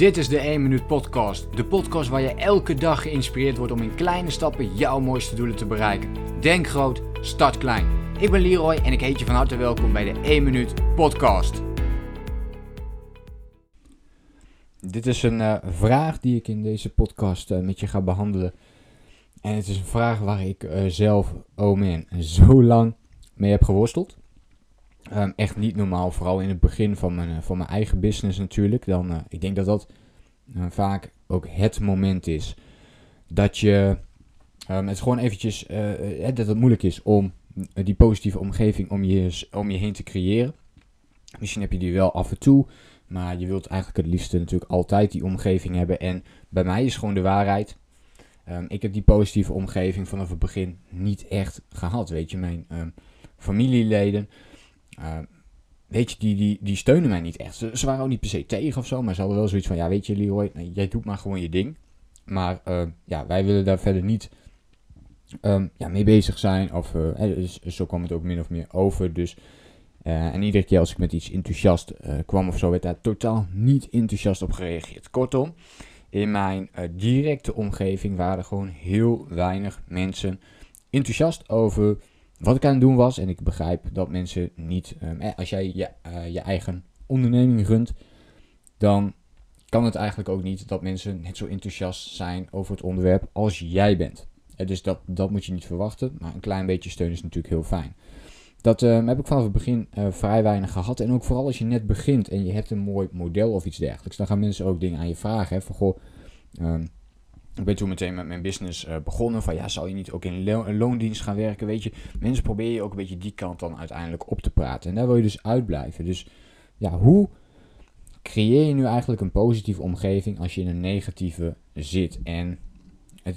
Dit is de 1 Minuut Podcast. De podcast waar je elke dag geïnspireerd wordt om in kleine stappen jouw mooiste doelen te bereiken. Denk groot, start klein. Ik ben Leroy en ik heet je van harte welkom bij de 1 Minuut Podcast. Dit is een uh, vraag die ik in deze podcast uh, met je ga behandelen. En het is een vraag waar ik uh, zelf, oh man, zo lang mee heb geworsteld. Um, echt niet normaal, vooral in het begin van mijn, van mijn eigen business natuurlijk. Dan, uh, ik denk dat dat uh, vaak ook het moment is dat je, um, het gewoon eventjes, dat het moeilijk is om die positieve omgeving om je, om je heen te creëren. Misschien heb je die wel af en toe, maar je wilt eigenlijk het liefste natuurlijk altijd die omgeving hebben. En bij mij is gewoon de waarheid. Um, ik heb die positieve omgeving vanaf het begin niet echt gehad. Weet je, mijn familieleden. Uh, weet je, die, die, steunen mij niet echt. Ze, waren ook niet per se tegen of zo, maar ze hadden wel zoiets van, ja, weet je, Leroy, jij doet maar gewoon je ding. Maar uh, ja, wij willen daar verder niet um, ja, mee bezig zijn. Of uh, dus, zo kwam het ook min of meer over. Dus, en iedere keer als ik met iets enthousiast kwam of zo, werd daar totaal niet enthousiast op gereageerd. Kortom, in mijn directe omgeving waren gewoon heel weinig mensen enthousiast over wat ik aan het doen was. En ik begrijp dat mensen niet, um, als jij je, uh, je eigen onderneming runt, dan kan het eigenlijk ook niet dat mensen net zo enthousiast zijn over het onderwerp als jij bent. Uh, dus dat, dat moet je niet verwachten, maar een klein beetje steun is natuurlijk heel fijn. Dat um, heb ik vanaf het begin vrij weinig gehad. En ook vooral als je net begint en je hebt een mooi model of iets dergelijks. Dan gaan mensen ook dingen aan je vragen. Hè, van goh, um, ik ben toen meteen met mijn business uh, begonnen. Van ja, zou je niet ook in een loondienst gaan werken? Weet je, mensen proberen je ook een beetje die kant dan uiteindelijk op te praten. En daar wil je dus uitblijven. Dus ja, hoe creëer je nu eigenlijk een positieve omgeving als je in een negatieve zit? En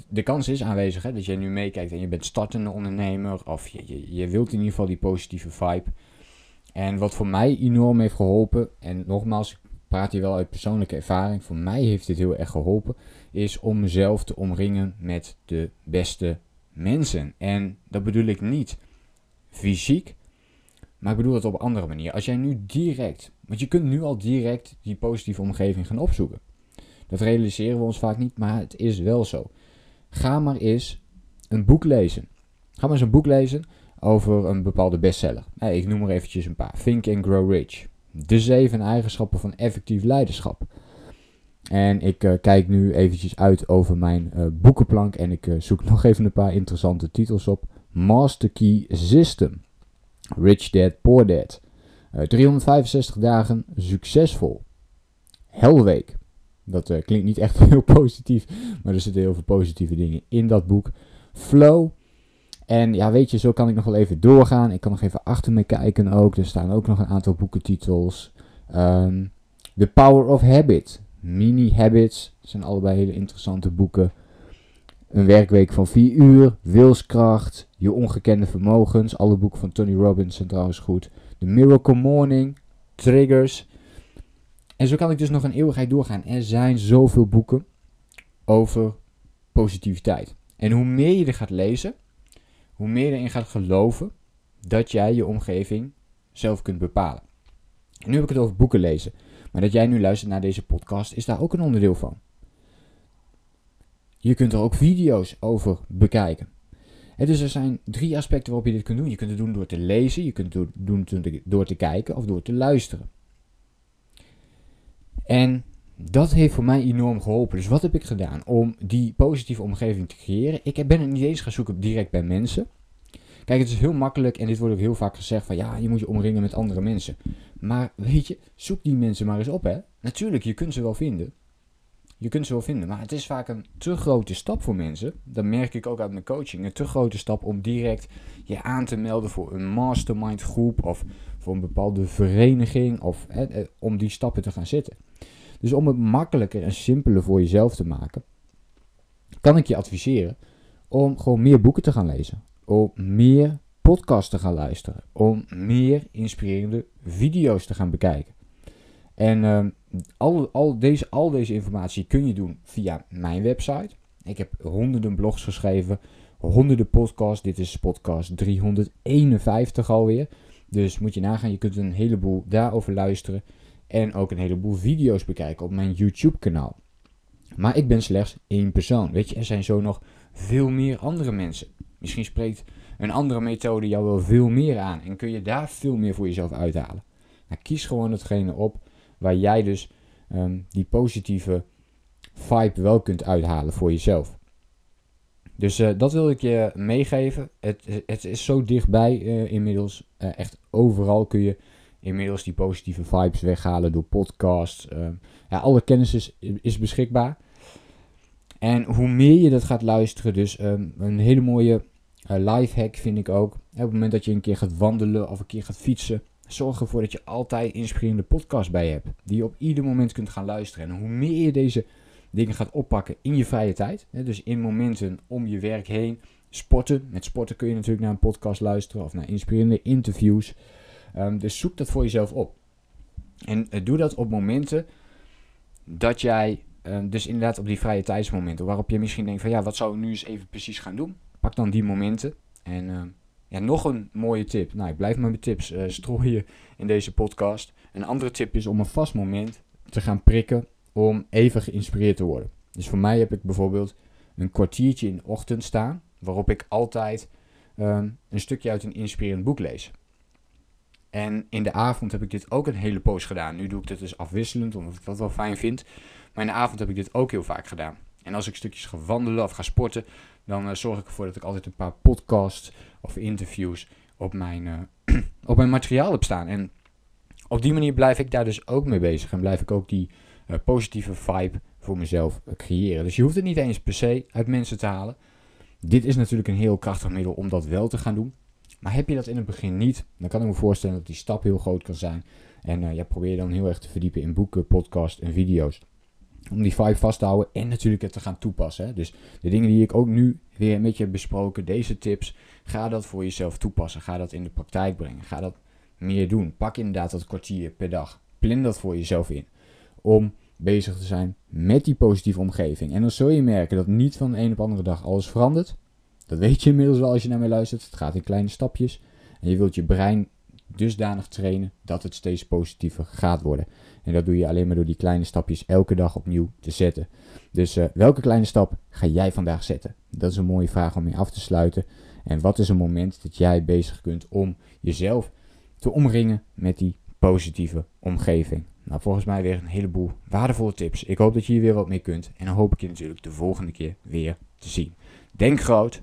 de kans is aanwezig hè, dat jij nu meekijkt en je bent startende ondernemer. Of je, je, je wilt in ieder geval die positieve vibe. En wat voor mij enorm heeft geholpen, en nogmaals, praat hier wel uit persoonlijke ervaring, voor mij heeft dit heel erg geholpen, is om mezelf te omringen met de beste mensen. En dat bedoel ik niet fysiek, maar ik bedoel het op een andere manier. Als jij nu direct, want je kunt nu al direct die positieve omgeving gaan opzoeken. Dat realiseren we ons vaak niet, maar het is wel zo. Ga maar eens een boek lezen. Ga maar eens een boek lezen over een bepaalde bestseller. Ik noem er eventjes een paar. Think and Grow Rich. De zeven eigenschappen van effectief leiderschap. En ik uh, kijk nu eventjes uit over mijn uh, boekenplank en ik uh, zoek nog even een paar interessante titels op. Master Key System. Rich Dad Poor Dad. 365 dagen succesvol. Hellweek. Dat klinkt niet echt heel positief, maar er zitten heel veel positieve dingen in dat boek. Flow. En ja, weet je, zo kan ik nog wel even doorgaan. Ik kan nog even achter me kijken ook. Er staan ook nog een aantal boekentitels. Um, The Power of Habit. Mini Habits. Zijn allebei hele interessante boeken. Een werkweek van 4 uur. Wilskracht. Je ongekende vermogens. Alle boeken van Tony Robbins zijn trouwens goed. The Miracle Morning. Triggers. En zo kan ik dus nog een eeuwigheid doorgaan. Er zijn zoveel boeken over positiviteit. En hoe meer je er gaat lezen, hoe meer erin gaat geloven dat jij je omgeving zelf kunt bepalen. En nu heb ik het over boeken lezen. Maar dat jij nu luistert naar deze podcast is daar ook een onderdeel van. Je kunt er ook video's over bekijken. En dus er zijn drie aspecten waarop je dit kunt doen. Je kunt het doen door te lezen, je kunt het doen door te kijken of door te luisteren. En dat heeft voor mij enorm geholpen. Dus wat heb ik gedaan om die positieve omgeving te creëren? Ik ben het niet eens gaan zoeken direct bij mensen. Kijk, het is heel makkelijk en dit wordt ook heel vaak gezegd van ja, je moet je omringen met andere mensen. Maar weet je, zoek die mensen maar eens op hè. Natuurlijk, je kunt ze wel vinden. Je kunt ze wel vinden, maar het is vaak een te grote stap voor mensen. Dat merk ik ook uit mijn coaching. Een te grote stap om direct je aan te melden voor een mastermind groep of voor een bepaalde vereniging of hè, om die stappen te gaan zetten. Dus om het makkelijker en simpeler voor jezelf te maken, kan ik je adviseren om gewoon meer boeken te gaan lezen om meer podcasts te gaan luisteren. Om meer inspirerende video's te gaan bekijken. En uh, al, al, deze, al deze informatie kun je doen via mijn website. Ik heb honderden blogs geschreven, honderden podcasts. Dit is podcast 351 alweer. Dus moet je nagaan, je kunt een heleboel daarover luisteren. En ook een heleboel video's bekijken op mijn YouTube kanaal. Maar ik ben slechts één persoon. Weet je, er zijn zo nog veel meer andere mensen. Misschien spreekt een andere methode jou wel veel meer aan. En kun je daar veel meer voor jezelf uithalen. Nou, kies gewoon hetgene op waar jij dus ehm, die positieve vibe wel kunt uithalen voor jezelf. Dus uh, dat wil ik je meegeven. Het, het is zo dichtbij uh, inmiddels. Uh, echt overal kun je inmiddels die positieve vibes weghalen door podcasts. ja, alle kennis is, is, beschikbaar. En hoe meer je dat gaat luisteren, dus um, een hele mooie life hack vind ik ook. Op het moment dat je een keer gaat wandelen of een keer gaat fietsen, zorg ervoor dat je altijd inspirerende podcast bij hebt. Die je op ieder moment kunt gaan luisteren. En hoe meer je deze dingen gaat oppakken in je vrije tijd. Hè, dus in momenten om je werk heen. Sporten. Met sporten kun je natuurlijk naar een podcast luisteren of naar inspirerende interviews. Um, dus zoek dat voor jezelf op. En uh, doe dat op momenten dat jij, uh, dus inderdaad op die vrije tijdsmomenten, waarop je misschien denkt van ja, wat zou ik nu eens even precies gaan doen? Pak dan die momenten. En uh, ja, nog een mooie tip. Nou, ik blijf met mijn tips uh, strooien in deze podcast. Een andere tip is om een vast moment te gaan prikken om even geïnspireerd te worden. Dus voor mij heb ik bijvoorbeeld een kwartiertje in de ochtend staan, waarop ik altijd een stukje uit een inspirerend boek lees. En in de avond heb ik dit ook een hele poos gedaan. Nu doe ik dit dus afwisselend, omdat ik dat wel fijn vind. Maar in de avond heb ik dit ook heel vaak gedaan. En als ik stukjes ga wandelen of ga sporten, dan uh, zorg ik ervoor dat ik altijd een paar podcasts of interviews op mijn, uh, op mijn materiaal heb staan. En op die manier blijf ik daar dus ook mee bezig. En blijf ik ook die uh, positieve vibe voor mezelf creëren. Dus je hoeft het niet eens per se uit mensen te halen. Dit is natuurlijk een heel krachtig middel om dat wel te gaan doen. Maar heb je dat in het begin niet, dan kan ik me voorstellen dat die stap heel groot kan zijn. En uh, ja, probeer je dan heel erg te verdiepen in boeken, podcasts en video's. Om die vibe vast te houden en natuurlijk het te gaan toepassen. Hè. Dus de dingen die ik ook nu weer met je heb besproken, deze tips, ga dat voor jezelf toepassen. Ga dat in de praktijk brengen. Ga dat meer doen. Pak inderdaad dat kwartier per dag. Plan dat voor jezelf in om bezig te zijn met die positieve omgeving. En dan zul je merken dat niet van de een op de andere dag alles verandert. Dat weet je inmiddels wel als je naar mij luistert. Het gaat in kleine stapjes. En je wilt je brein dusdanig trainen dat het steeds positiever gaat worden. En dat doe je alleen maar door die kleine stapjes elke dag opnieuw te zetten. Dus uh, welke kleine stap ga jij vandaag zetten? Dat is een mooie vraag om mee af te sluiten. En wat is een moment dat jij bezig kunt om jezelf te omringen met die positieve omgeving? Nou, volgens mij weer een heleboel waardevolle tips. Ik hoop dat je hier weer wat mee kunt. En dan hoop ik je natuurlijk de volgende keer weer te zien. Denk groot,